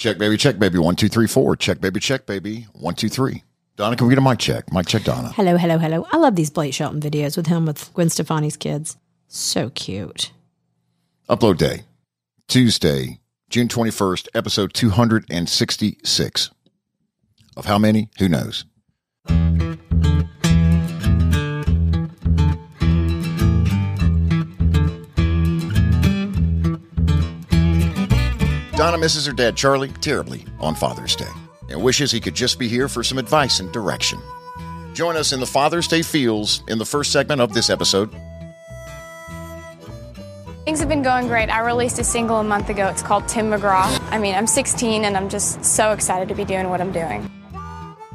Check baby, check baby, one, two, three, four. Check baby, check baby, one, two, three. Donna, can we get a mic check? Mic check, Donna. Hello, hello, hello. I love these Blake Shelton videos with him with Gwen Stefani's kids. So cute. Upload day, Tuesday, June 21st, episode 266. Of how many? Who knows? Donna misses her dad, Charlie, terribly on Father's Day and wishes he could just be here for some advice and direction. Join us in the Father's Day Feels in the first segment of this episode. Things have been going great. I released a single a month ago. It's called Tim McGraw. I mean, I'm 16 and I'm just so excited to be doing what I'm doing.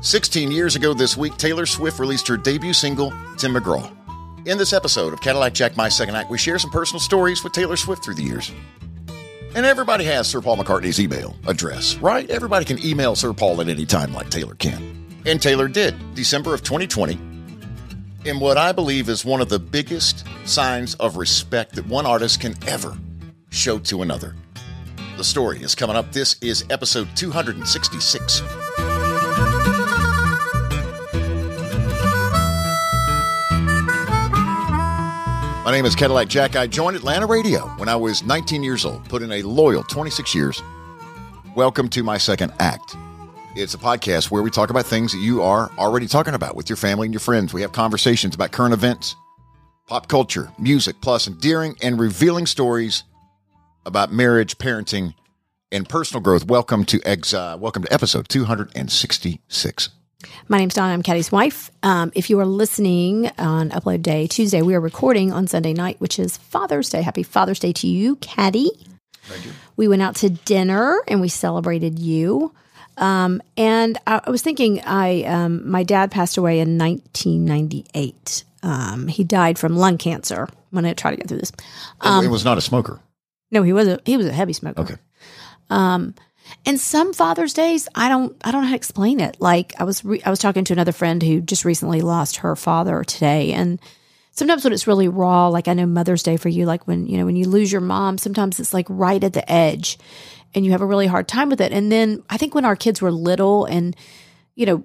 16 years ago this week, Taylor Swift released her debut single, Tim McGraw. In this episode of Cadillac Jack My Second Act, we share some personal stories with Taylor Swift through the years. And everybody has Sir Paul McCartney's email address, right? Everybody can email Sir Paul at any time like Taylor can. And Taylor did, December of 2020, in what I believe is one of the biggest signs of respect that one artist can ever show to another. The story is coming up. This is episode 266. My name is Cadillac Jack. I joined Atlanta Radio when I was 19 years old, put in a loyal 26 years. Welcome to my second act. It's a podcast where we talk about things that you are already talking about with your family and your friends. We have conversations about current events, pop culture, music, plus endearing and revealing stories about marriage, parenting, and personal growth. Welcome to Exile. Welcome to episode 266. My name's Donna. I'm Caddy's wife. Um, if you are listening on Upload Day, Tuesday, we are recording on Sunday night, which is Father's Day. Happy Father's Day to you, Caddy. Thank you. We went out to dinner and we celebrated you. Um, and I, I was thinking, I um, my dad passed away in 1998. Um, he died from lung cancer. I'm going to try to get through this. it was not a smoker. No, he was a he was a heavy smoker. Okay. And some Father's Days, I don't, I don't know how to explain it. Like I was, re- I was talking to another friend who just recently lost her father today, and sometimes when it's really raw, like I know Mother's Day for you, like when you know when you lose your mom, sometimes it's like right at the edge, and you have a really hard time with it. And then I think when our kids were little, and you know,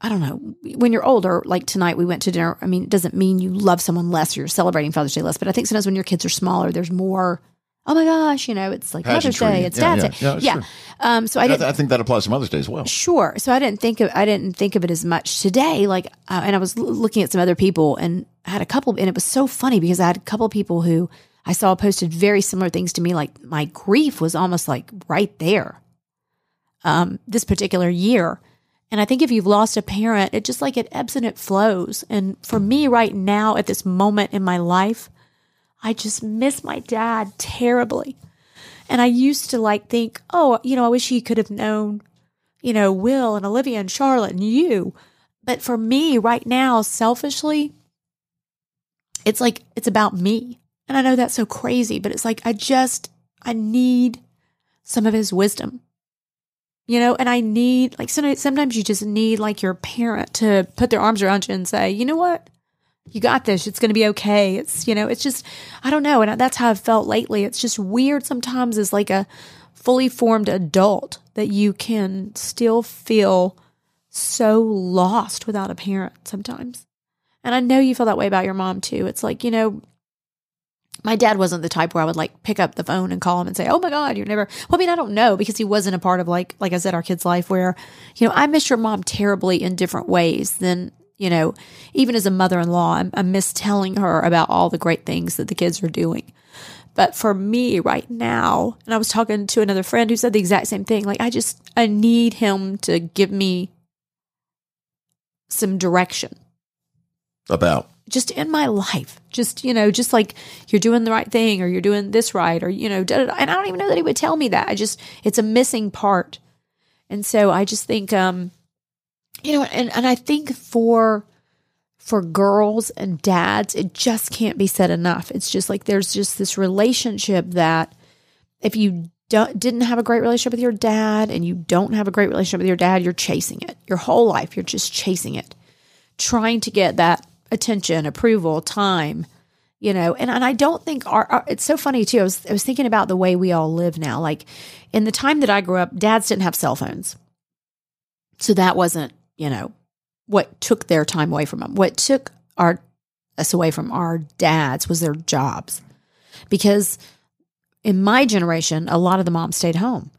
I don't know, when you're older, like tonight we went to dinner. I mean, it doesn't mean you love someone less or you're celebrating Father's Day less, but I think sometimes when your kids are smaller, there's more. Oh my gosh, you know, it's like Mother's. Day, it's Yeah, Dad's yeah. Day, Yeah, yeah. Um, so I I, didn't. th- I think that applies to Mother's Day as well. Sure. So I didn't think of I didn't think of it as much today. Like, uh, and I was l- looking at some other people, and I had a couple, and it was so funny because I had a couple of people who I saw posted very similar things to me. Like my grief was almost like right there. Um, this particular year, and I think if you've lost a parent, it just like it ebbs and it flows. And for me, right now at this moment in my life, I just miss my dad terribly. And I used to like think, oh, you know, I wish he could have known you know, Will and Olivia and Charlotte and you. But for me right now, selfishly, it's like it's about me. And I know that's so crazy, but it's like I just I need some of his wisdom. You know, and I need like sometimes you just need like your parent to put their arms around you and say, "You know what? You got this. It's going to be okay." It's, you know, it's just I don't know, and that's how I've felt lately. It's just weird sometimes as like a fully formed adult that you can still feel so lost without a parent sometimes. And I know you feel that way about your mom too. It's like, you know, my dad wasn't the type where I would like pick up the phone and call him and say, "Oh my God, you're never." Well, I mean, I don't know because he wasn't a part of like, like I said, our kid's life. Where, you know, I miss your mom terribly in different ways than you know, even as a mother-in-law, I, I miss telling her about all the great things that the kids are doing. But for me right now, and I was talking to another friend who said the exact same thing. Like, I just I need him to give me some direction About just in my life. Just, you know, just like you're doing the right thing or you're doing this right or, you know, da, da, da. and I don't even know that he would tell me that. I just, it's a missing part. And so I just think, um, you know, and, and I think for, for girls and dads, it just can't be said enough. It's just like there's just this relationship that if you don't, didn't have a great relationship with your dad and you don't have a great relationship with your dad, you're chasing it your whole life. You're just chasing it, trying to get that attention, approval, time, you know and, and i don't think our, our, it's so funny too I was, I was thinking about the way we all live now like in the time that i grew up dads didn't have cell phones so that wasn't you know what took their time away from them what took our us away from our dads was their jobs. Because in my generation a lot of the moms stayed home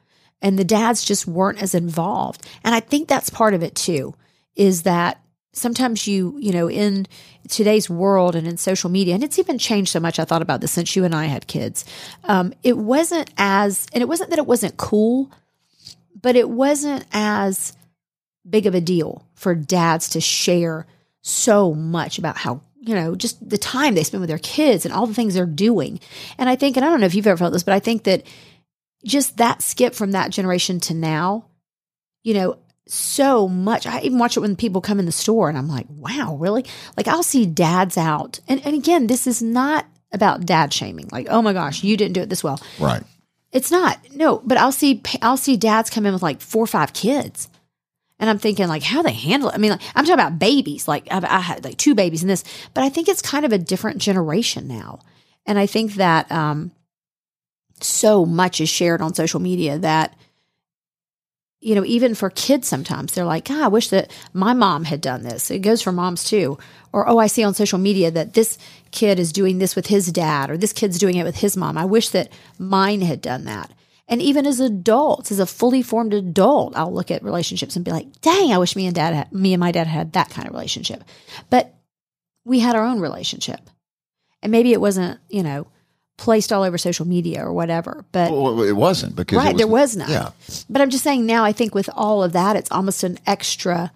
and the dads just weren't as involved. And i think that's part of it too is that sometimes you you know in today's world and in social media and it's even changed so much i thought about this since you and i had kids um, it wasn't as and it wasn't that it wasn't cool but it wasn't as big of a deal for dads to share so much about how you know just the time they spend with their kids and all the things they're doing and i think and i don't know if you've ever felt this but i think that just that skip from that generation to now you know so much. I even watch it when people come in the store and I'm like, wow, really? Like I'll see dads out. And, and again, this is not about dad shaming. Like, oh my gosh, you didn't do it this well. Right. It's not. No, but I'll see I'll see dads come in with like four or five kids. And I'm thinking like how they handle it. I mean, like, I'm talking about babies. Like I've, I had like two babies in this, but I think it's kind of a different generation now. And I think that um, so much is shared on social media that you know, even for kids, sometimes they're like, God, I wish that my mom had done this. It goes for moms too. Or, oh, I see on social media that this kid is doing this with his dad, or this kid's doing it with his mom. I wish that mine had done that. And even as adults, as a fully formed adult, I'll look at relationships and be like, dang, I wish me and dad, had, me and my dad had that kind of relationship. But we had our own relationship. And maybe it wasn't, you know, placed all over social media or whatever. But well, it wasn't because right was, there was none. Yeah, but I'm just saying now. I think with all of that, it's almost an extra,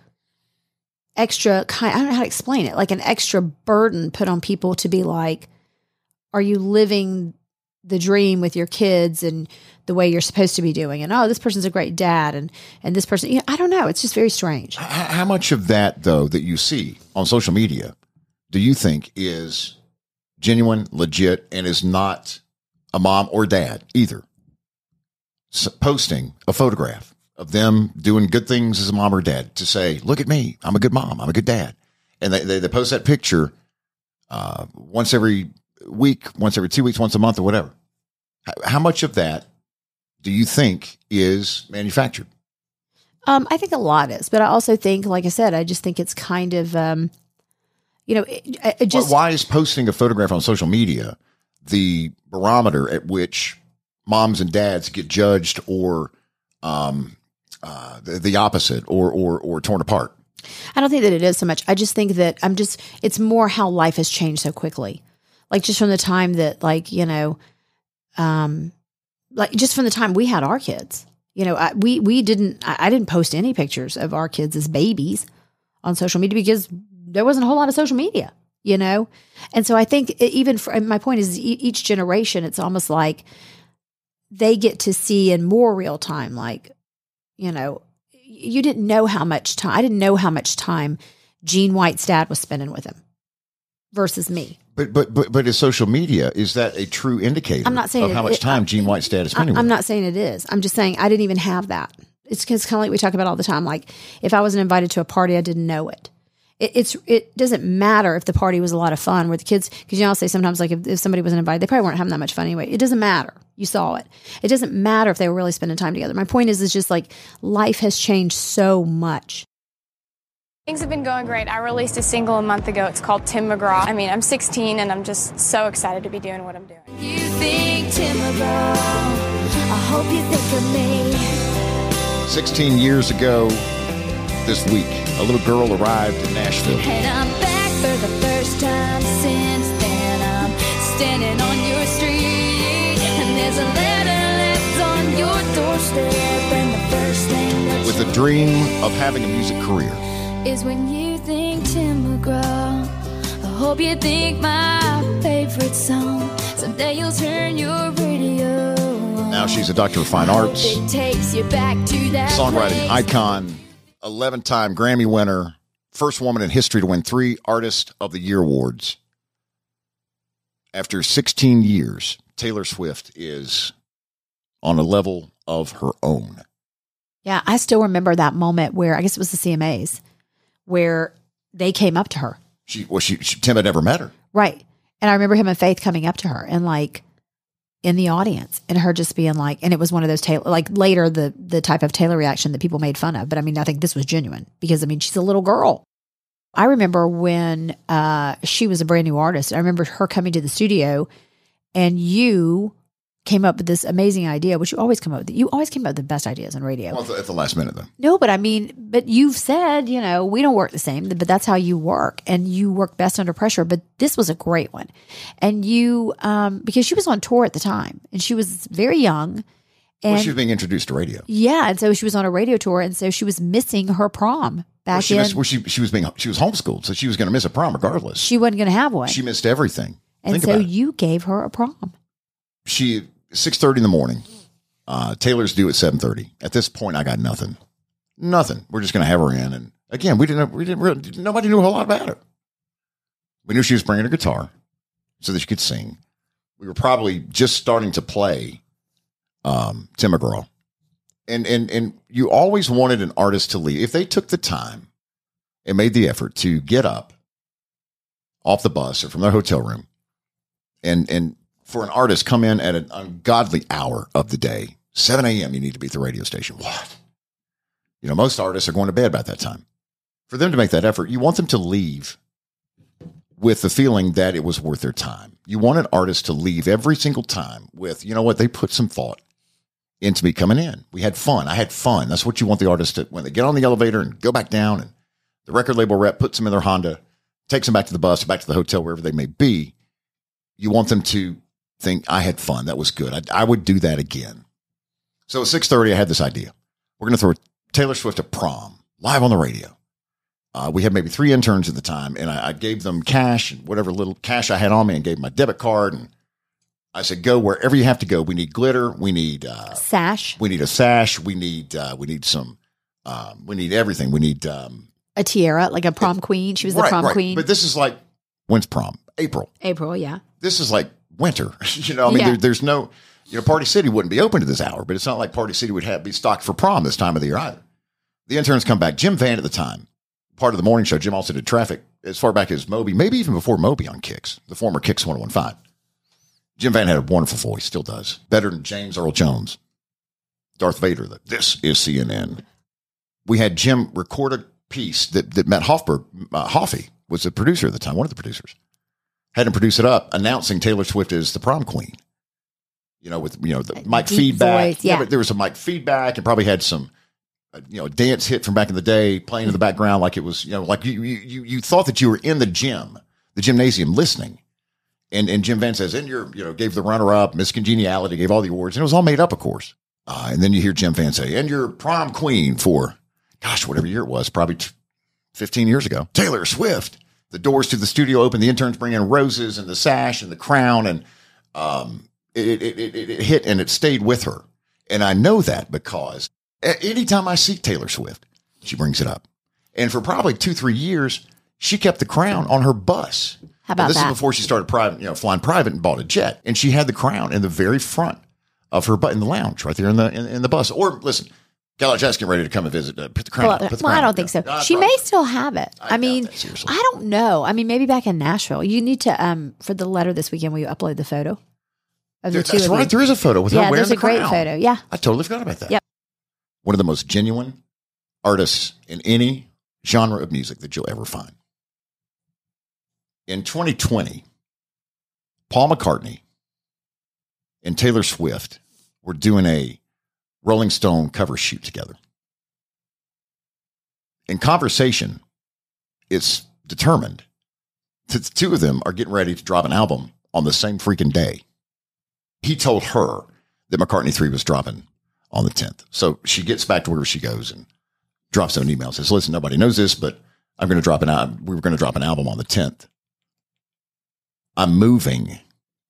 extra kind. I don't know how to explain it. Like an extra burden put on people to be like, are you living the dream with your kids and the way you're supposed to be doing? And oh, this person's a great dad, and and this person. You know, I don't know. It's just very strange. How, much of that though that you see on social media do you think is genuine, legit, and is not a mom or dad either. posting a photograph of them doing good things as a mom or dad to say, look at me, I'm a good mom, I'm a good dad. And they, they, they post that picture uh, once every week, once every two weeks, once a month, or whatever. How, much of that do you think is manufactured? Um, I think a lot is, but I also think, like I said, I just think it's kind of um, you know, it, it just why is posting a photograph on social media the barometer at which moms and dads get judged or um, uh, the, the opposite or, or or torn apart? I don't think that it is so much. I just think that I'm just it's more how life has changed so quickly. Like just from the time that like, you know, um like just from the time we had our kids. You know, I, we we didn't I, I didn't post any pictures of our kids as babies on social media because there wasn't a whole lot of social media, you know? And so I think even for my point is each generation, it's almost like they get to see in more real time, like, you know, you didn't know how much time, I didn't know how much time Gene White's dad was spending with him versus me. But but but but is social media is that a true indicator? I'm not saying of how much time Gene White's dad is spending. I'm with not saying it is. I'm just saying I didn't even have that. It's because kind of like we talk about all the time. Like if I wasn't invited to a party, I didn't know it it, it's it doesn't matter if the party was a lot of fun where the kids because you know I'll say sometimes like if, if somebody wasn't invited they probably weren't having that much fun anyway it doesn't matter you saw it it doesn't matter if they were really spending time together my point is is just like life has changed so much Things have been going great. I released a single a month ago. It's called Tim McGraw. I mean, I'm 16 and I'm just so excited to be doing what I'm doing. You think Tim McGraw, I hope you think of me. 16 years ago this week, a little girl arrived in Nashville. And I'm back for the first time since then. I'm standing on your street, and there's a letter left on your doorstep. And the first thing with the dream of having a music career is when you think Tim McGraw. I hope you think my favorite song. Someday you'll turn your radio. Now she's a doctor of fine arts, songwriting place. icon 11 time Grammy winner, first woman in history to win three Artist of the Year awards. After 16 years, Taylor Swift is on a level of her own. Yeah, I still remember that moment where I guess it was the CMAs where they came up to her. She well, she, she Tim had never met her, right? And I remember him and Faith coming up to her and like in the audience and her just being like, and it was one of those Taylor, like later the the type of Taylor reaction that people made fun of. But I mean, I think this was genuine because I mean, she's a little girl. I remember when uh, she was a brand new artist. I remember her coming to the studio, and you came up with this amazing idea, which you always come up with. You always came up with the best ideas on radio. Well, at the- last minute, though. No, but I mean, but you've said, you know, we don't work the same, but that's how you work and you work best under pressure. But this was a great one. And you, um, because she was on tour at the time and she was very young. And Well, she was being introduced to radio. yeah, and so she was on a radio tour and so she was missing her prom back Well, she, in. missed, well, she, she was being she was homeschooled, so she was going to miss a prom regardless. she wasn't going to have one. She missed everything. and Think so you gave her a prom. She six thirty in the morning. Uh, Taylor's due at seven thirty. At this point, I got nothing. Nothing. We're just going to have her in, and again, we didn't. We didn't. Really, nobody knew a whole lot about her. We knew she was bringing a guitar so that she could sing. We were probably just starting to play um, Tim McGraw, and and and you always wanted an artist to leave if they took the time and made the effort to get up off the bus or from their hotel room and and for an artist come in at an ungodly hour of the day 7 a.m you need to be at the radio station. What? You know most artists are going to bed about that time. For them to make that effort you want them to leave with the feeling that it was worth their time. You want an artist to leave every single time with you know what they put some thought into me coming in. We had fun. I had fun. That's what you want the artist to when they get on the elevator and go back down and the record label rep puts them in their honda takes them back to the bus back to the hotel wherever they may be you want them to think I had fun. That was good. I, I would do that again. So at six thirty, I had this idea. We're going to throw Taylor Swift a prom live on the radio. Uh, we had maybe three interns at the time, and I, I gave them cash and whatever little cash I had on me, and gave my debit card. And I said, "Go wherever you have to go. We need glitter. We need uh, Sash, we need a sash. We need uh, we need some. Um, we need everything. We need um, a tiara, like a prom queen. She was the prom right. queen. But this is like when's prom? April. April, yeah. this is like winter. you know, I mean, Yeah. there, there's no, you know, Party City wouldn't be open to this hour, but it's not like Party City would have be stocked for prom this time of the year either. The interns come back. Jim Van at the time, part of the morning show. Jim also did traffic as far back as Moby, maybe even before Moby on Kicks, the former Kicks 1015. Jim Van had a wonderful voice, still does. Better than James Earl Jones, Darth Vader. That this is CNN. We had Jim record a piece that, that Matt Hoffberg, uh, Hoffy was the producer at the time, one of the producers had him produce it up, announcing Taylor Swift as the prom queen. You know, with you know the mic deep feedback. voice, yeah. but there was some mic feedback, and probably had some, uh, you know, dance hit from back in the day playing in the background, like it was, you know, like you you you, you thought that you were in the gym, the gymnasium, listening. And and Jim Van says, and you're you know gave the runner up, Miss Congeniality, gave all the awards, and it was all made up, of course. Uh, and then you hear Jim Van say, and you're prom queen for, gosh, whatever year it was, probably t- 15 years ago. Taylor Swift. The doors to the studio open. The interns bring in roses and the sash and the crown, and um, it, it, it, it, it hit and it stayed with her. And I know that because anytime I see Taylor Swift, she brings it up. And for probably two, three years, she kept the crown on her bus. How about and this that? is before she started private, you know, flying private and bought a jet. And she had the crown in the very front of her butt in the lounge, right there in the in, in the bus. Or listen, Jazz getting ready to come and visit. Uh, put the crown. Well, put the well, I don't think so. She may still have it. I I, mean, that. I don't know. I mean, maybe back in Nashville, you need to um for the letter this weekend. Will you upload the photo of the There- two That's of right. you? There is a photo with her yeah, wearing there's a great photo. Yeah, I totally forgot about that. Yep. One of the most genuine artists in any genre of music that you'll ever find. In 2020, Paul McCartney and Taylor Swift were doing a Rolling Stone cover shoot together. In conversation, it's determined that the two of them are getting ready to drop an album on the same freaking day. He told her that McCartney 3 was dropping on the 10th. So she gets back to wherever she goes and drops him an email. Says, listen, nobody knows this, but I'm going to drop an album. We were going to drop an album on the 10th. I'm moving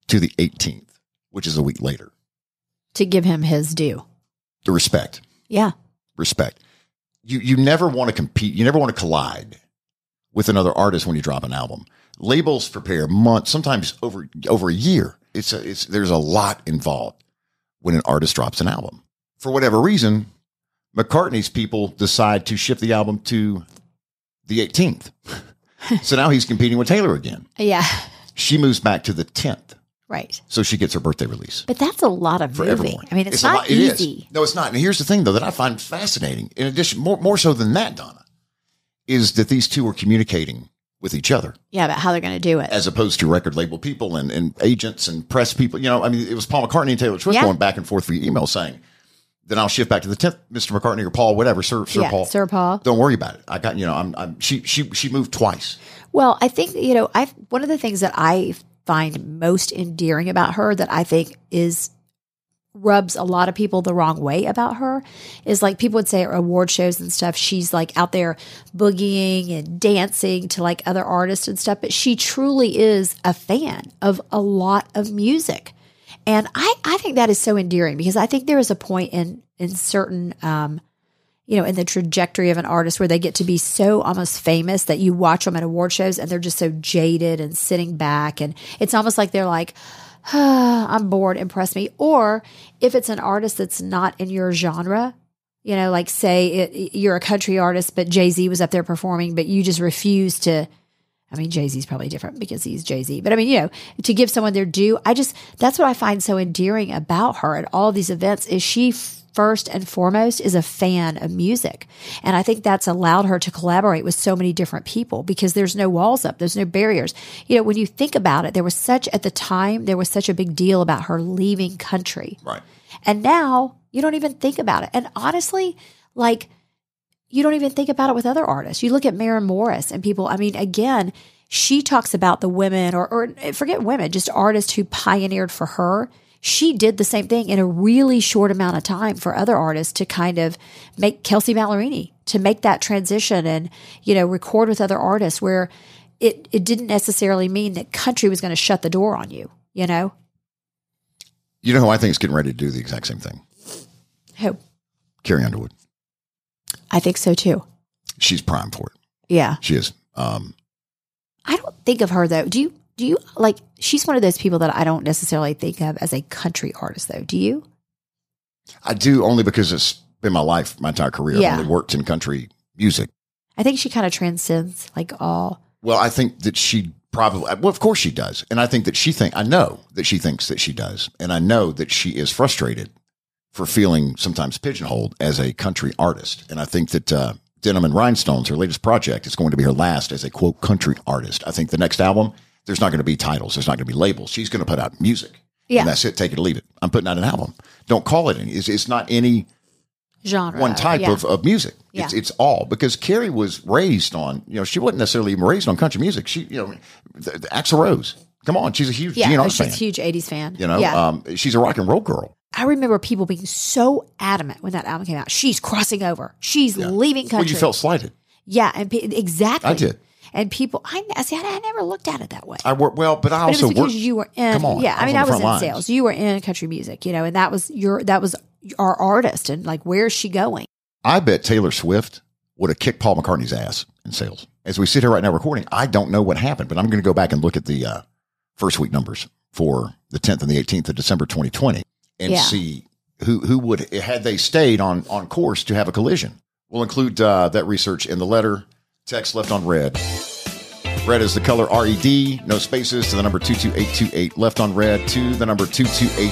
to the 18th, which is a week later. to give him his due. The respect, Yeah, respect. You, you never want to compete. You never want to collide with another artist when you drop an album. Labels prepare months, sometimes over, over a year. It's a, it's, there's a lot involved when an artist drops an album. For whatever reason, McCartney's people decide to ship the album to the 18th. so now he's competing with Taylor again. yeah. She moves back to the 10th. Right. So she gets her birthday release. But that's a lot of for moving. everyone. I mean, it's, a not lot- it easy. No, it's not. And here's the thing, though, that I find fascinating. In addition, more more so than that, Donna, is that these two are communicating with each other Yeah, about how they're going to do it. as opposed to record label people and, and agents and press people. You know, I mean, it was Paul McCartney and Taylor Swift Yeah. going back and forth via email saying, "Then I'll shift back to the tenth, Mr. McCartney or Paul, whatever, Sir Sir Yeah, Paul, Sir Paul. Don't worry about it. I got you know. I'm, I'm she she she moved twice. Well, I think you know, I one of the things that I find most endearing about her that I think is rubs a lot of people the wrong way about her is like people would say at award shows and stuff she's like out there boogieing and dancing to like other artists and stuff but she truly is a fan of a lot of music. And i i think that is so endearing because i think there is a point in in certain um you know, in the trajectory of an artist where they get to be so almost famous that you watch them at award shows and they're just so jaded and sitting back. And it's almost like they're like, I'm bored, impress me. Or if it's an artist that's not in your genre, you know, like say it, you're a country artist, but Jay Z was up there performing, but you just refuse to. I mean, Jay Z's probably different because he's Jay Z, but I mean, you know, to give someone their due, I just, that's what I find so endearing about her at all these events is she first and foremost is a fan of music. And I think that's allowed her to collaborate with so many different people because there's no walls up, there's no barriers. You know, when you think about it, there was such, at the time, there was such a big deal about her leaving country. Right. And now you don't even think about it. And honestly, like, you don't even think about it with other artists. You look at Maren Morris and people, I mean, again, she talks about the women or, or forget women, just artists who pioneered for her. She did the same thing in a really short amount of time for other artists to kind of make Kelsea Ballerini to make that transition and, you know, record with other artists where it, it didn't necessarily mean that country was going to shut the door on you, you know? You know who I think is getting ready to do the exact same thing? Who? Carrie Underwood. I think so too. She's prime for it. Yeah. She is. Um, I don't think of her though. Do you? Do you like? She's one of those people that I don't necessarily think of as a country artist, though. Do you? I do only because it's been my life, my entire career. Yeah. I've only worked in country music. I think she kind of transcends like all. Well, I think that she probably, well, of course she does. And I think that she think, I know that she thinks that she does. And I know that she is frustrated for feeling sometimes pigeonholed as a country artist. And I think that, uh, Denim and Rhinestones, her latest project, is going to be her last as a quote country artist. I think the next album, there's not going to be titles. There's not going to be labels. She's going to put out music. Yeah. And that's it. Take it or leave it. I'm putting out an album. Don't call it any. It's, it's not any Genre. one type yeah. of, of music. It's Yeah. it's all because Carrie was raised on you know she wasn't necessarily even raised on country music. She you know the, the Axl Rose. Come on, she's a huge Yeah, she's fan. a huge '80s fan. You know, yeah. um, she's a rock and roll girl. I remember people being so adamant when that album came out. She's crossing over. She's leaving Well, country. you felt slighted. yeah, and pe- exactly. I did. And people, I see. I, I never looked at it that way. I work well, but I But also worked. you were in. Come on, yeah, I, I mean, I was in lines. sales. You were in country music, you know, and that was your that was our artist, and like, where's she going? I bet Taylor Swift would have kicked Paul McCartney's ass in sales. As we sit here right now recording, I don't know what happened, but I'm going to go back and look at the uh, first week numbers for the 10th and the 18th of December 2020 and Yeah. see who who would had they stayed on on course to have a collision. We'll include uh, that research in the letter. Text left on red. Red is the color RED. No spaces to the number 22828. Left on red to the number 228.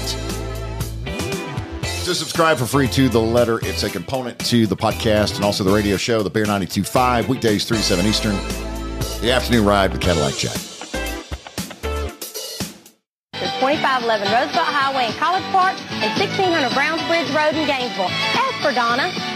To subscribe for free to the letter, it's a component to the podcast and also the radio show, the Bear 92.5, weekdays 3 to 7 Eastern. The afternoon ride with Cadillac Jack. to 2511 Roosevelt Highway in College Park and 1600 Browns Bridge Road in Gainesville. Ask for Donna.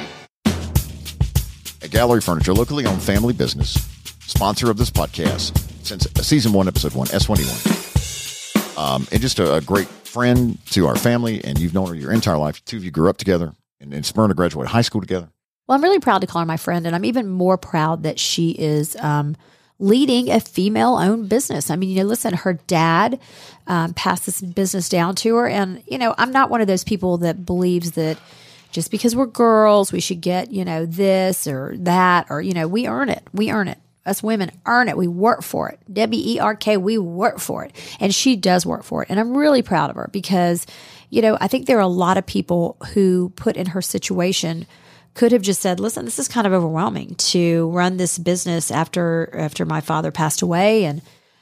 A Gallery Furniture, locally owned family business, sponsor of this podcast since season one, episode one, S21. Um, and just a, a great friend to our family, and you've known her your entire life. Two of you grew up together, and, and Smyrna graduated high school together. Well, I'm really proud to call her my friend, and I'm even more proud that she is um, leading a female-owned business. I mean, you know, listen, her dad um, passed this business down to her, and you know, I'm not one of those people that believes that just because we're girls, we should get you know this or that, or you know, we earn it. We earn it. Us women earn it. We work for it. W E R K. We work for it, and she does work for it, and I'm really proud of her because, you know, I think there are a lot of people who put in her situation could have just said, "Listen, this is kind of overwhelming to run this business after after my father passed away." And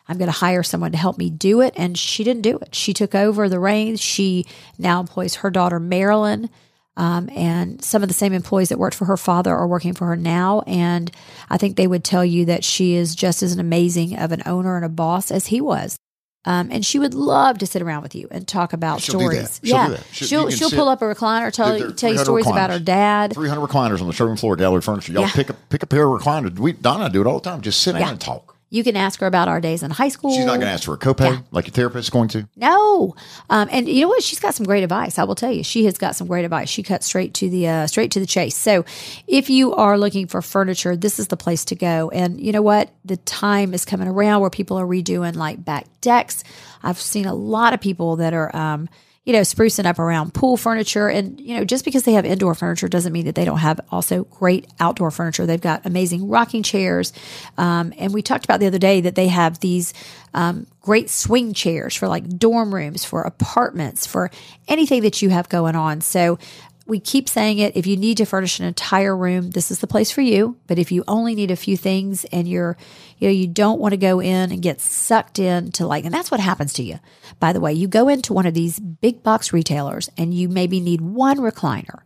I'm going to hire someone to help me do it. And she didn't do it. She took over the reins. She now employs her daughter, Marilyn. Um, and some of the same employees that worked for her father are working for her now. And I think they would tell you that she is just as an amazing of an owner and a boss as he was. Um, and she would love to sit around with you and talk about She'll stories. She'll yeah. She'll- she'll she'll pull up a recliner, tell, there tell you 300 stories about her dad. 300 recliners on the showroom floor, gallery furniture. Y'all Yeah. pick a pick a pair of recliners. We Donna do it all the time. Just sit down Yeah. and talk. You can ask her about our days in high school. She's not going to ask for a copay Yeah. like your therapist is going to. No, um, and you know what? She's got some great advice. I will tell you, she has got some great advice. She cuts straight to the uh, straight to the chase. So, if you are looking for furniture, this is the place to go. And you know what? The time is coming around where people are redoing like back decks. I've seen a lot of people that are. Um, you know, sprucing up around pool furniture. And, you know, just because they have indoor furniture doesn't mean that they don't have also great outdoor furniture. They've got amazing rocking chairs. Um, and we talked about the other day that they have these um, great swing chairs for like dorm rooms, for apartments, for anything that you have going on. So, we keep saying it. If you need to furnish an entire room, this is the place for you. But if you only need a few things and you're, you know, you don't want to go in and get sucked into like, and that's what happens to you. By the way, you go into one of these big box retailers and you maybe need one recliner.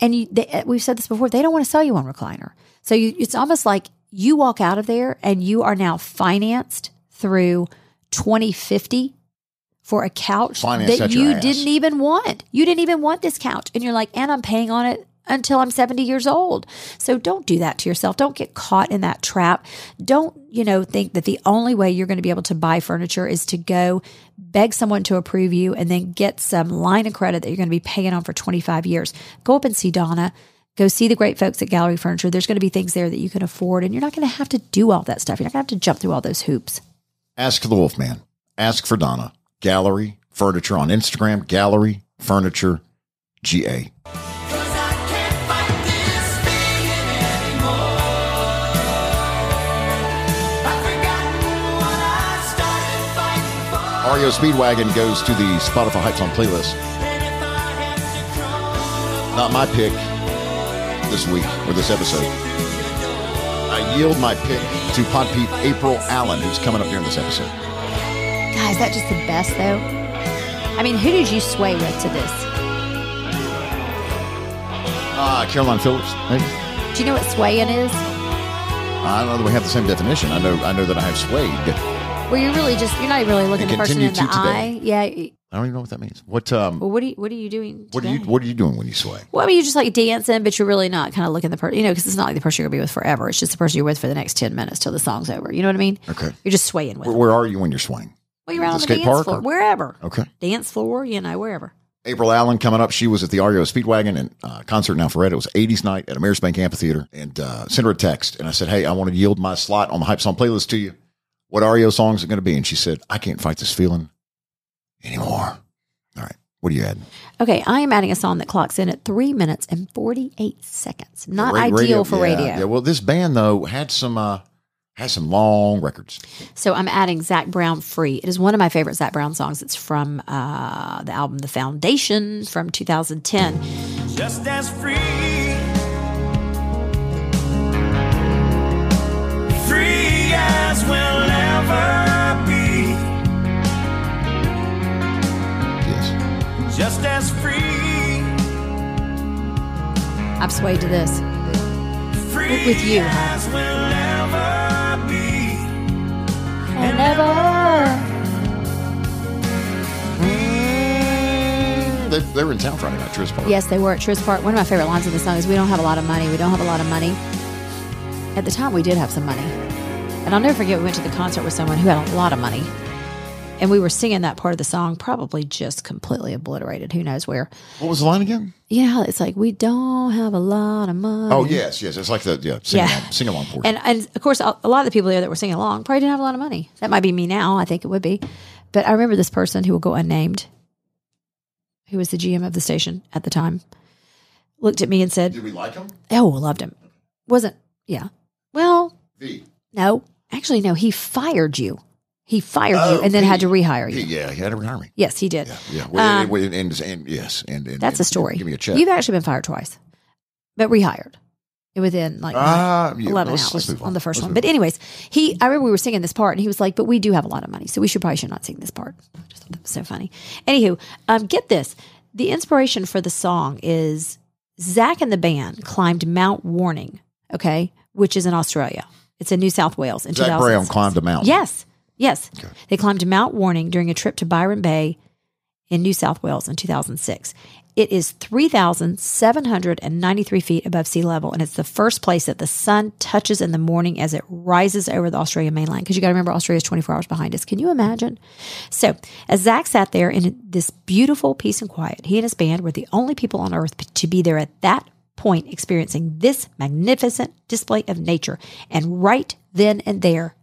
And you, they, eh, we've said this before, they don't want to sell you one recliner. So you, it's almost like you walk out of there and you are now financed through 2050 for a couch Finance that you didn't even want. You didn't even want this couch. And you're like, and I'm paying on it until I'm 70 years old. So don't do that to yourself. Don't get caught in that trap. Don't, you know, think that the only way you're going to be able to buy furniture is to go beg someone to approve you and then get some line of credit that you're going to be paying on for 25 years. Go up and see Donna. Go see the great folks at Gallery Furniture. There's going to be things there that you can afford, and you're not going to have to do all that stuff. You're not going to have to jump through all those hoops. Ask the Wolfman. Ask for Donna. Gallery Furniture on Instagram. Gallery Furniture GA. REO Speedwagon goes to the Spotify Hype on playlist. Not my pick this week or this episode. I yield my pick to Pod Peep April Allen, who's coming up during this episode. God, is that just the best though? I mean, who did you sway with to this? Uh, Caroline Phillips, maybe. Do you know what swaying is? I don't know that we have the same definition. I know I know that I have swayed. Where you're really just you're not really looking And the person in the to today. eye. Yeah. I don't even know what that means. What um Well, what are you what are you doing? what are you what are you doing when you sway? Well, I mean, you're just like dancing, but you're really not kind of looking the person, you know, because it's not like the person you're gonna be with forever. It's just the person you're with for the next ten minutes till the song's over. You know what I mean? Okay. You're just swaying with. Where, where are you when you're swaying? Well, you're out on the dance park floor, or- wherever. Okay. Dance floor, you know, wherever. April Allen coming up. She was at the REO Speedwagon and uh, concert in Alpharetta. It was 80s night at Ameris Bank Amphitheater and uh, sent her a text. And I said, Hey, I want to yield my slot on the Hype Song playlist to you. What REO songs are going to be? And she said, I can't fight this feeling anymore. All right. What are you adding? Okay, I am adding a song that clocks in at three minutes and forty eight seconds. Not ideal for yeah, radio. Yeah. Well, this band, though, had some. Uh, has some long records. So I'm adding Zac Brown Free. It is one of my favorite Zac Brown songs. It's from uh, the album The Foundation from 2010. just as free. Free as we'll ever be. Yes. Just as free. I'm swayed to this. Free with you, huh? They, they were in town Friday night, Truist Park. Yes, they were at Truist Park. One of my favorite lines of the song is We don't have a lot of money. We don't have a lot of money. At the time, we did have some money. And I'll never forget, we went to the concert with someone who had a lot of money. And we were singing that part of the song, probably just completely obliterated. Who knows where? What was the line again? You know it's like, we don't have a lot of money. Oh, yes, yes. It's like the yeah, sing Yeah. along, sing along portion. And, and of course, a lot of the people there that were singing along probably didn't have a lot of money. That might be me now. I think it would be. But I remember this person who will go unnamed, who was the GM of the station at the time, looked at me and said, Did we like him? Oh, loved him. Wasn't, yeah. Well, V. no. Actually, no. He fired you. He fired Oh, you and then he- had to rehire you. yeah, he had to retire me. Yes, he did. Yeah, yeah. Well, Um, and, and, and, and yes, and, and That's and a story. Give me a check. You've actually been fired twice, but rehired. Within like Ah, yeah, 11 let's- let's hours on. on. the 1st Let's one. move But anyways, he I remember we were singing this part and he was like, "But we do have a lot of money, so we should probably should not sing this part." I just thought that was so funny. Anywho, um, get this: the inspiration for the song is Zac and the band climbed Mount Warning, okay, which is in Australia. It's in New South Wales in Zac Brown climbed a mountain. Yes, yes. They climbed Mount Warning during a trip to Byron Bay in New South Wales in 2006. It is 3,793 feet above sea level, and it's the first place that the sun touches in the morning as it rises over the Australian mainland. Because you got to remember, Australia is 24 hours behind us. Can you imagine? So, as Zac sat there in this beautiful peace and quiet, he and his band were the only people on earth to be there at that point experiencing this magnificent display of nature. And right then and there,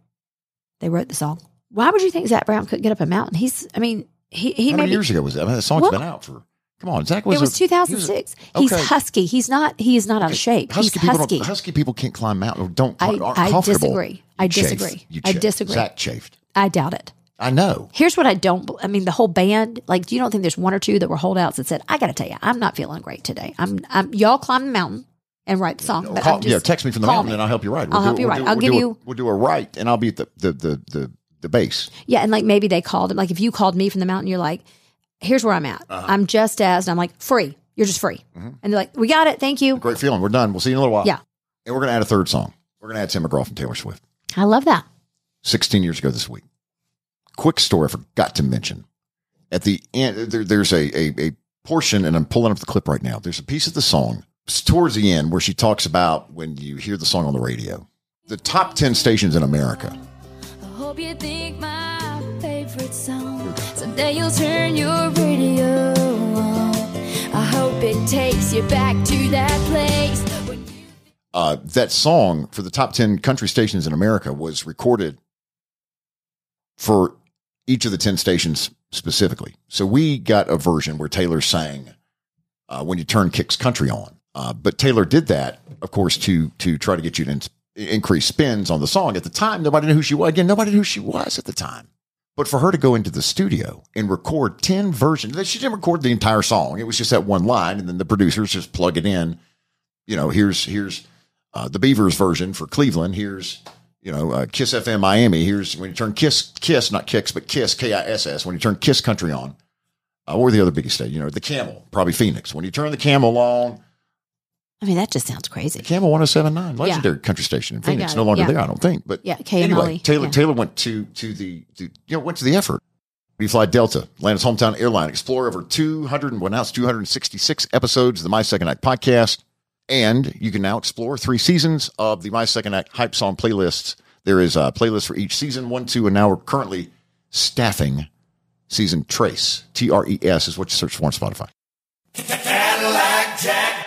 they wrote the song. Why would you think Zac Brown couldn't get up a mountain? He's, I mean, he, he How many maybe years ago was that? I mean, the song's Well, been out for. Come on, Zac was. it was a- 2006. he was a- He's okay. husky. He's not. He is not out of shape. Husky He's people, husky. Don't, husky people can't climb mountains. Don't. I- aren't I comfortable. disagree. I disagree. You I disagree. Zac chafed. I doubt it. I know. Here's what I don't. I mean, the whole band. Like, do you don't think there's one or two that were holdouts that said, "I got to tell you, I'm not feeling great today. I'm. I'm. Y'all climb the mountain and write the song." Call- just- yeah, text me from the mountain me. and I'll help you write. I'll do- help you we'll write. do- I'll we'll give do a- you- we'll do a write and I'll be at the the the the, the base. Yeah, and like maybe they called him. Like if you called me from the mountain, you're like, "Here's where I'm at. Uh-huh. I'm just as." And I'm like, "Free. You're just free." Mm-hmm. And they're like, "We got it. Thank you." Great feeling. We're done. We'll see you in a little while. Yeah. And we're gonna add a third song. We're gonna add Tim McGraw from Taylor Swift. I love that. 16 years ago this week. Quick story I forgot to mention. At the end, there, there's a, a, a portion, and I'm pulling up the clip right now. There's a piece of the song it's towards the end where she talks about when you hear the song on the radio. The top 10 stations in America. I hope you think my favorite song. You'll turn your radio on. I hope it takes you back to that place. Uh, that song for the top 10 country stations in America was recorded for each of the 10 stations specifically. So we got a version where Taylor sang uh, when you turn Kicks Country on. Uh, but Taylor did that, of course, to to try to get you to in- increase spins on the song. At the time, nobody knew who she was. Again, nobody knew who she was at the time. But for her to go into the studio and record 10 versions, she didn't record the entire song. It was just that one line, and then the producers just plug it in. You know, here's here's uh, the Beavers version for Cleveland. Here's you know uh, Kiss FM Miami. Here's when you turn Kiss Kiss not Kicks but Kiss K I S S. When you turn Kiss Country on, uh, or the other biggest state, you know the Camel, probably Phoenix. When you turn the Camel on, I mean, that just sounds crazy. Camel 1079, legendary country station in Phoenix. No longer yeah. there, I don't think. But Yeah, anyway, Taylor yeah. Taylor went to to the, to, you know went to the effort. We fly Delta, Atlanta's hometown airline, explore over 200 and well, now it's 266 episodes of the My Second Act podcast. And you can now explore three seasons of the My Second Act hype song playlists. There is a playlist for each season, one, two, and now we're currently staffing season Tres. T R E S is what you search for on Spotify. Cadillac Jack.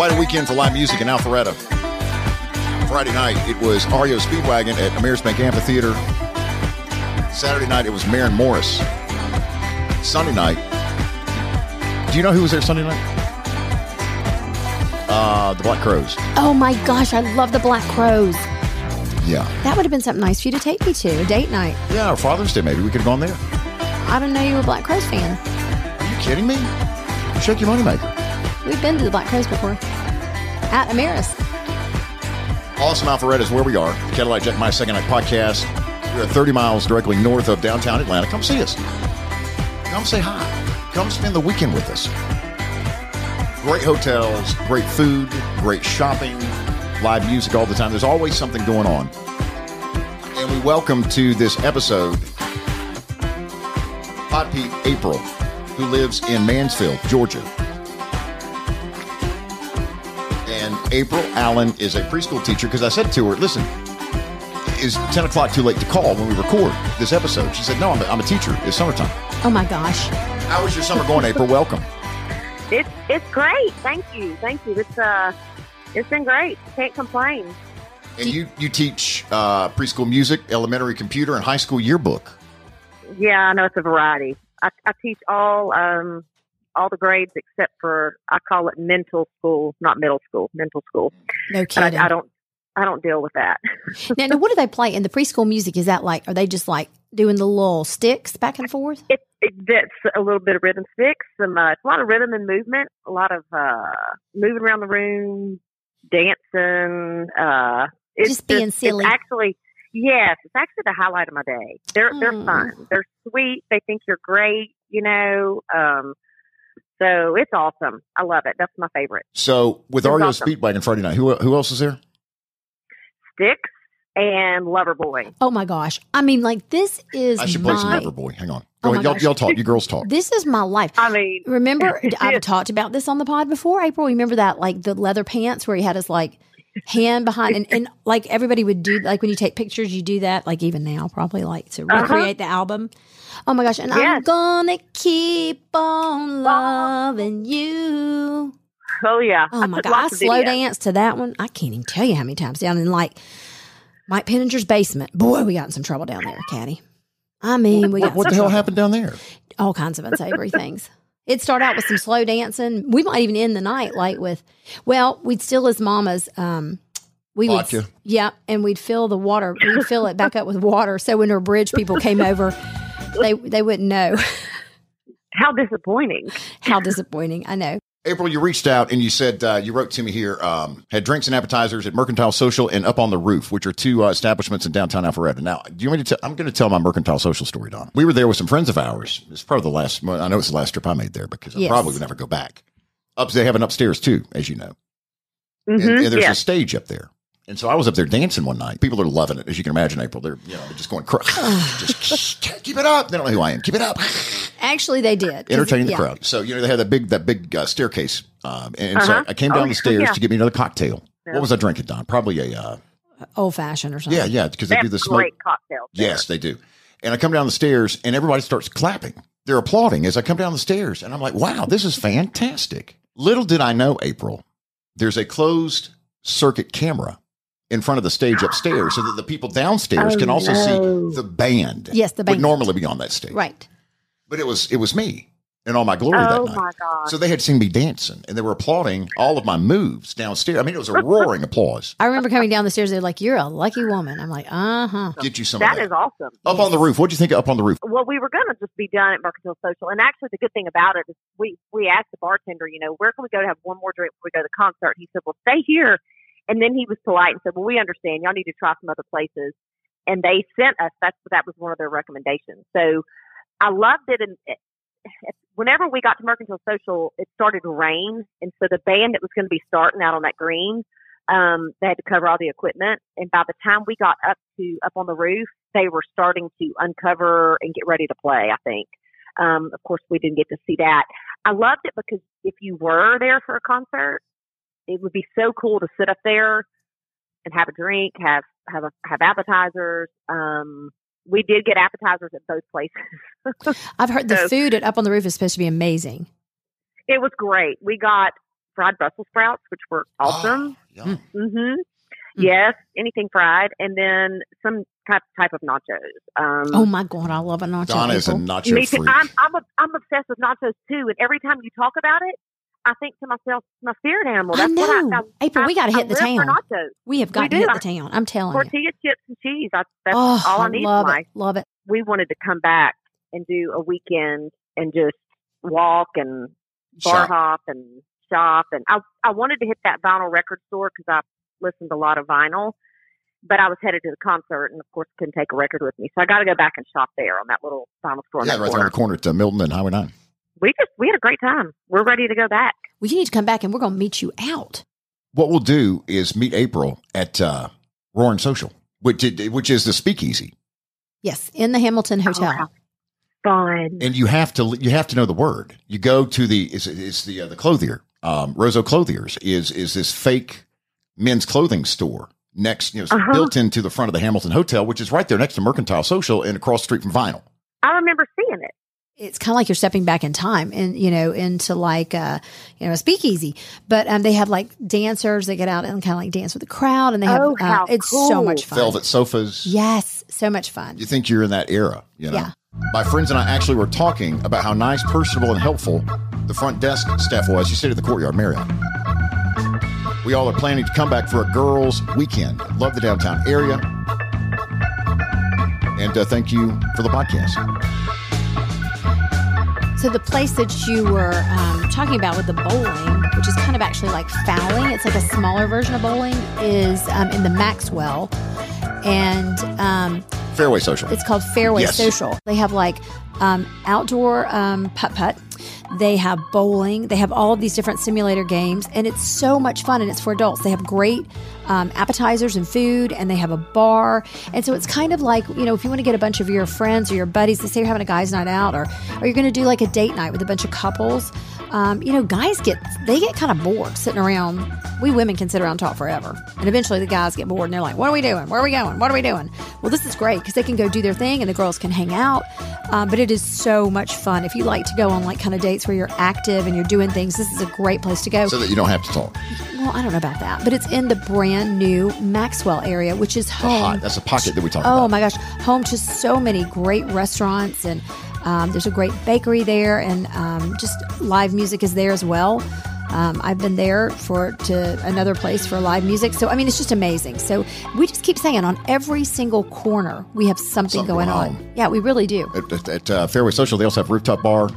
Quite a weekend for live music in Alpharetta. Friday night, it was REO Speedwagon at Ameris Bank Amphitheater. Saturday night, it was Maren Morris. Sunday night, do you know who was there Sunday night? Uh, the Black Crowes. Oh my gosh, I love the Black Crowes. Yeah. That would have been something nice for you to take me to a date night. Yeah, our Father's Day, maybe. We could have gone there. I didn't know you were a Black Crowes fan. Are you kidding me? Shake your moneymaker. We've been to the Black Crowes before at Ameris. Awesome Alpharetta is where we are. The Cadillac Jack My Second Night podcast. We're 30 miles directly north of downtown Atlanta. Come see us. Come say hi. Come spend the weekend with us. Great hotels, great food, great shopping, live music all the time. There's always something going on. And we welcome to this episode Pod Peep April, who lives in Mansfield, Georgia. April Allen is a preschool teacher because I said to her, listen, is 10 o'clock too late to call when we record this episode? She said, no, I'm a, I'm a teacher. It's summertime. Oh my gosh. How was your summer going, April? Welcome. It's it's great. Thank you. Thank you. It's uh it's been great. Can't complain. And you, you teach uh, preschool music, elementary computer, and high school yearbook. Yeah, I know it's a variety. I, I teach all um all the grades except for I call it mental school, not middle school, mental school. No kidding. I, I don't I don't deal with that. Now, now, what do they play in the preschool music? Is that like, are they just like doing the little sticks back and forth? it, it that's a little bit of rhythm sticks, some uh, it's a lot of rhythm and movement, a lot of uh moving around the room, dancing. Uh, it's Just being it's silly. actually, yes, it's actually the highlight of my day. They're they're Mm. fun. They're sweet. They think you're great. You know. Um, so it's awesome. I love it. That's my favorite. So with It's REO awesome. Speedwagon Friday night, who who else is there? Styx and Loverboy. Oh my gosh. I mean, like, this is I should play some Loverboy. Hang on. Oh Go my ahead. Y'all, y'all talk. You girls talk. this is my life. I mean, Remember, I've talked about this on the pod before, April. Remember that, like the leather pants where he had his like hand behind, and, and like everybody would do, like when you take pictures, you do that, like even now, probably like to Uh-huh. recreate the album. Oh my gosh. And I'm gonna keep on loving you. oh yeah. Oh my took God. I slow videos. danced to that one. I can't even tell you how many times down in like Mike Penninger's basement. Boy, we got in some trouble down there, Caddy. I mean, we got What, what the hell trouble. happened down there? all kinds of unsavory things. It'd start out with some slow dancing. We might even end the night like with, well, we'd steal his mama's. Um, we Vodka. would, yeah, and we'd fill the water. We'd fill it back up with water, so when her bridge people came over, they they wouldn't know How disappointing. how disappointing. I know. April, you reached out and you said uh, you wrote to me here. Um, had drinks and appetizers at Mercantile Social and Up on the Roof, which are two uh, establishments in downtown Alpharetta. Now, do you want me to? Tell, I'm going to tell my Mercantile Social story, Don. We were there with some friends of ours. It's probably the last. I know it's the last trip I made there because I probably would never go back. Up, they have an upstairs too, as you know, and, hmm and there's yeah. a stage up there. And so I was up there dancing one night. People are loving it, as you can imagine. April, they're you know they're just going, cr- just keep it up. They don't know who I am. Keep it up. Actually, they did entertaining the yeah. crowd. So you know they had that big that big uh, staircase, um, and so Uh-huh. I came down Oh, the stairs yeah. to get me another cocktail. Yeah. What was I drinking, Don? Probably a uh, Old fashioned or something. yeah, yeah, because They they, do have the smoke. great cocktails. there. Yes, they do. And I come down the stairs, and everybody starts clapping. They're applauding as I come down the stairs, and I'm like, "Wow, this is fantastic!" Little did I know, April, there's a closed circuit camera in front of the stage upstairs, so that the people downstairs Oh, can also no. see the band. Yes, the band would normally be on that stage, Right. But it was it was me in all my glory that Oh night. my god. So they had seen me dancing and they were applauding all of my moves downstairs. I mean, it was a roaring applause. I remember coming down the stairs. They're like, "You're a lucky woman." I'm like, "Uh huh." Get you some that of that. is awesome. up on the roof. What do you think of up on the roof? well, we were going to just be done at Mercantile Social, and actually, the good thing about it is we we asked the bartender, you know, where can we go to have one more drink before we go to the concert? He said, well, stay here, and then he was polite and said, well, we understand, y'all need to try some other places, and they sent us. That's that was one of their recommendations. So I loved it, and it, whenever we got to Mercantile Social, it started to rain, and so the band that was going to be starting out on that green. Um, they had to cover all the equipment, and by the time we got up to up on the roof, they were starting to uncover and get ready to play. I think. Um, of course, we didn't get to see that. I loved it because if you were there for a concert, it would be so cool to sit up there and have a drink, have have a, have appetizers. Um, we did get appetizers at both places. I've heard the So- food at Up on the Roof is supposed to be amazing. it was great. We got fried Brussels sprouts, which were awesome. Yum. hmm Yes, anything fried, and then some type type of nachos. Um, Oh my god, I love a nacho. Donna is a nacho Me too. freak. I'm I'm a, I'm obsessed with nachos too, and every time you talk about it, I think to myself, my spirit animal. I That's what know. I, I April, we got to hit the live town. We have got We to hit the town. I'm telling you. tortilla chips and cheese. I, that's Oh, all I I need love in it. Love it. We wanted to come back and do a weekend and just walk and bar Shop. hop and shop, and I I wanted to hit that vinyl record store because I listened to a lot of vinyl. But I was headed to the concert, and of course, couldn't take a record with me, so I got to go back and shop there on that little vinyl store. Yeah, that right there corner. on the corner at uh, Milton and Highway 9. We just we had a great time. We're ready to go back. Well, you need to come back and we're going to meet you out. What we'll do is meet April at uh, Roaring Social, which, which is the speakeasy. Yes, in the Hamilton Hotel. how Fun. And you have to you have to know the word. You go to the it's, it's the uh, the clothier. Um, Roseau Clothiers is is this fake men's clothing store next, you know, Uh-huh. built into the front of the Hamilton Hotel, which is right there next to Mercantile Social and across the street from Vinyl. I remember seeing it. It's kind of like you're stepping back in time and, you know, into like, uh, you know, a speakeasy. But um, they have like dancers that get out and kind of like dance with the crowd. And they have, Oh, uh, how it's so much fun. Velvet sofas. Yes, so much fun. You think you're in that era, you know? Yeah. My friends and I actually were talking about how nice, personable, and helpful the front desk staff was. You stayed at the Courtyard Marriott. We We all are planning to come back for a girls' weekend. Love the downtown area. And uh, thank you for the podcast. So the place that you were um, talking about with the bowling, which is kind of actually like fouling, it's like a smaller version of bowling, is um, in the Maxwell, and um, Fairway Social. it's called Fairway Yes. Social. They have like um, outdoor um, putt putt. They have bowling. They have all these different simulator games, and it's so much fun. And it's for adults. They have great um, appetizers and food, and they have a bar. And so it's kind of like you know, if you want to get a bunch of your friends or your buddies, let's say you're having a guys' night out, or or you're going to do like a date night with a bunch of couples. Um, you know, guys get they get kind of bored sitting around. We women can sit around and talk forever, and eventually the guys get bored and they're like, "What are we doing? Where are we going? What are we doing?" Well, this is great because they can go do their thing and the girls can hang out. Um, but it is so much fun if you like to go on like kind of dates where you're active and you're doing things. This is a great place to go. so that you don't have to talk. well, I don't know about that, but it's in the brand new Maxwell area, which is home. Hot. That's a pocket that we talk Oh about. my gosh, home to so many great restaurants, and um, there's a great bakery there, and um, just live music is there as well. Um, I've been there for to another place for live music, so I mean it's just amazing. So we just keep saying on every single corner we have something, Something going on. on. Yeah, we really do. At, at, at, uh, Fairway Social, they also have rooftop bar,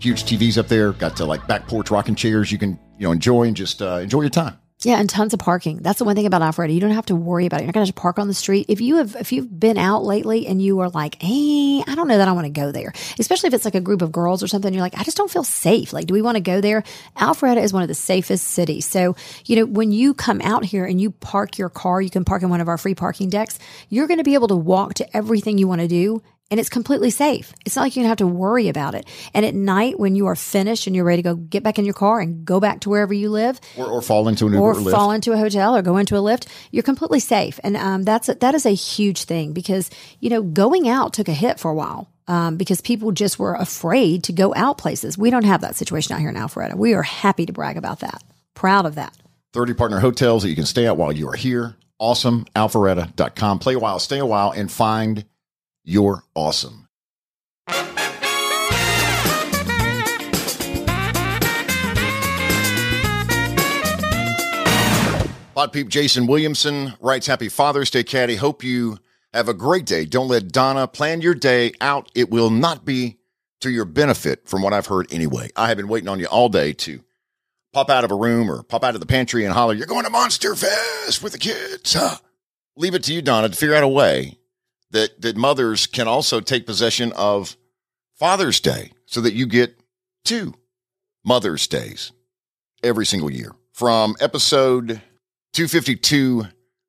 huge TVs up there. Got uh, like back porch rocking chairs you can you know enjoy and just uh, enjoy your time. Yeah, and tons of parking. That's the one thing about Alpharetta. You don't have to worry about it. You're not going to park on the street. If you have, if you've been out lately and you are like, hey, I don't know that I want to go there, especially if it's like a group of girls or something. You're like, I just don't feel safe. Like, do we want to go there? Alpharetta is one of the safest cities. So, you know, when you come out here and you park your car, you can park in one of our free parking decks. You're going to be able to walk to everything you want to do and it's completely safe. It's not like you're gonna have to worry about it. And at night, when you are finished and you're ready to go get back in your car and go back to wherever you live, Or, or fall into an Uber or or fall into a hotel or go into a Lyft, you're completely safe. And um, that's a, that is a huge thing because you know going out took a hit for a while um, because people just were afraid to go out places. We don't have that situation out here in Alpharetta. We are happy to brag about that. Proud of that. 30 partner hotels that you can stay at while you are here. Awesome. Alpharetta.com. Play a while, stay a while, and find your awesome. Pod Peep Jason Williamson writes Happy Father's Day, Caddy. Hope you have a great day. Don't let Donna plan your day out. It will not be to your benefit, from what I've heard anyway. I have been waiting on you all day to pop out of a room or pop out of the pantry and holler, You're going to Monster Fest with the kids. Huh? Leave it to you, Donna, to figure out a way that, that mothers can also take possession of Father's Day so that you get two Mother's Days every single year. From episode 252,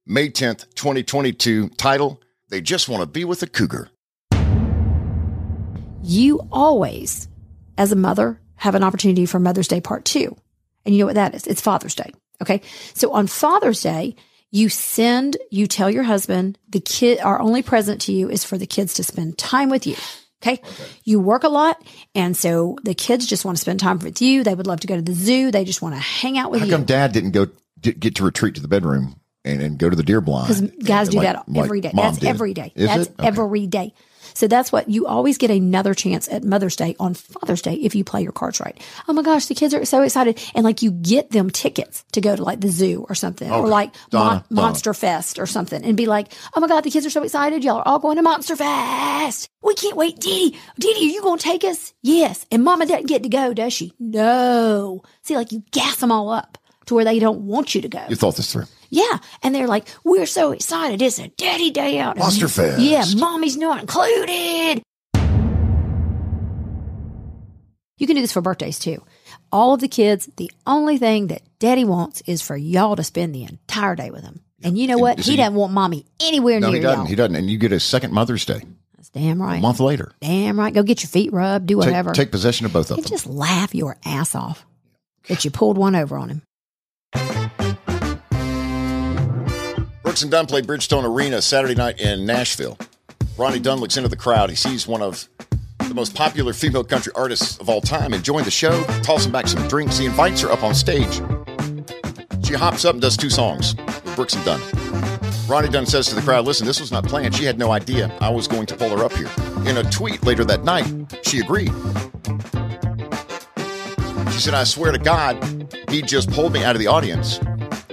May 10th, 2022, title, They Just Want to Be with a Cougar. You always, as a mother, have an opportunity for Mother's Day Part Two, and you know what that is? It's Father's Day. Okay, so on Father's Day. You send, you tell your husband the kid, our only present to you is for the kids to spend time with you. Okay. You work a lot. And so the kids just want to spend time with you. They would love to go to the zoo. They just want to hang out with How you. How come dad didn't go get, get to retreat to the bedroom and, and go to the deer blind? Because guys And do like- that every day. mom That's did? every day. Is that's it? Okay. every day. So that's what you always get another chance at Mother's Day on Father's Day if you play your cards right. Oh my gosh, the kids are so excited. And like you get them tickets to go to like the zoo or something or like Donna, Mon- Donna. Monster Fest or something and be like, oh my God, the kids are so excited. Y'all are all going to Monster Fest. We can't wait. Didi, Didi, are you going to take us? Yes. And mama doesn't get to go, does she? No. See, like you gas them all up to where they don't want you to go. You thought this through. Yeah. And they're like, we're so excited. It's a daddy day out. Monster Fest. Yeah. Mommy's not included. You can do this for birthdays too. All of the kids, the only thing that daddy wants is for y'all to spend the entire day with him. And you know what? He, he- doesn't want mommy anywhere No, near he doesn't. y'all. He doesn't. And you get a second Mother's Day That's damn right. a month later. Damn right. Go get your feet rubbed, do Take, whatever. take possession of both of and them. just laugh your ass off that you pulled one over on him. Brooks and Dunn play Bridgestone Arena Saturday night in Nashville. Ronnie Dunn looks into the crowd. He sees one of the most popular female country artists of all time enjoying the show, tossing back some drinks. He invites her up on stage. She hops up and does two songs with Brooks and Dunn. Ronnie Dunn says to the crowd, Listen, this was not planned. She had no idea I was going to pull her up here. In a tweet later that night, she agreed. She said, I swear to God, he just pulled me out of the audience.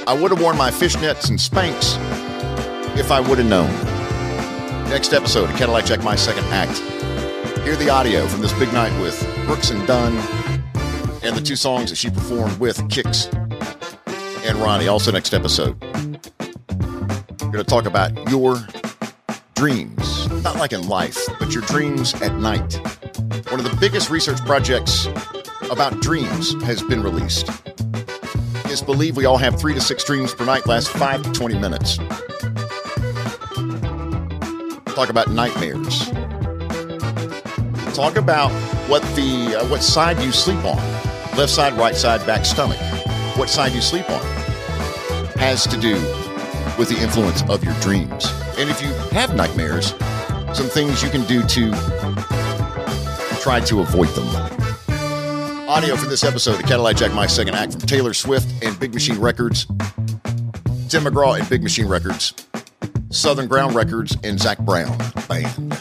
I would have worn my fishnets and Spanx if I would have known. Next episode of Cadillac Jack My Second Act. Hear the audio from this big night with Brooks and Dunn and the two songs that she performed with Kix and Ronnie. Also, next episode. We're going to talk about your dreams, not like in life, but your dreams at night. One of the biggest research projects about dreams has been released. It's believed we all have three to six dreams per night, last five to 20 minutes. Talk about nightmares. Talk about what the uh, what side you sleep on. Left side, right side, back, stomach. What side you sleep on has to do with the influence of your dreams. And if you have nightmares, some things you can do to try to avoid them. Audio for this episode of Cadillac Jack My Second Act from Taylor Swift and Big Machine Records, Tim McGraw and Big Machine Records, Southern Ground Records, and Zac Brown Band.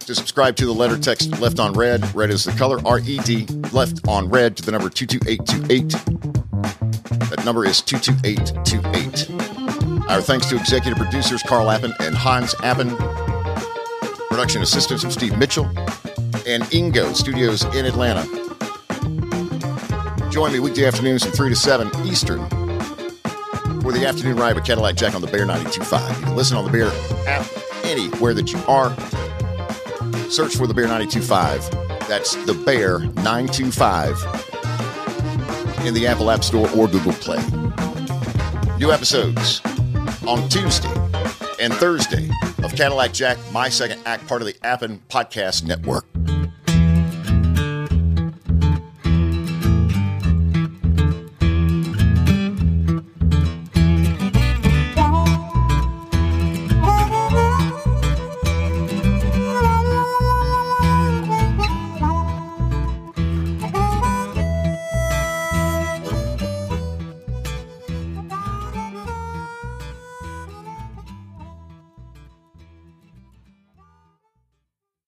To subscribe to the letter text left on red, red is the color, R E D, left on red to the number 22828. That number is 22828. Our thanks to executive producers Carl Appen and Hans Appen, production assistants from Steve Mitchell, and Ingo Studios in Atlanta. Join me weekday afternoons from 3 to 7 Eastern for the afternoon ride with Cadillac Jack on the Bear 92.5. You can listen on the Bear app anywhere that you are. Search for the Bear 92.5. That's the Bear 925 in the Apple App Store or Google Play. New episodes on Tuesday and Thursday of Cadillac Jack, My Second Act, part of the Appen Podcast Network.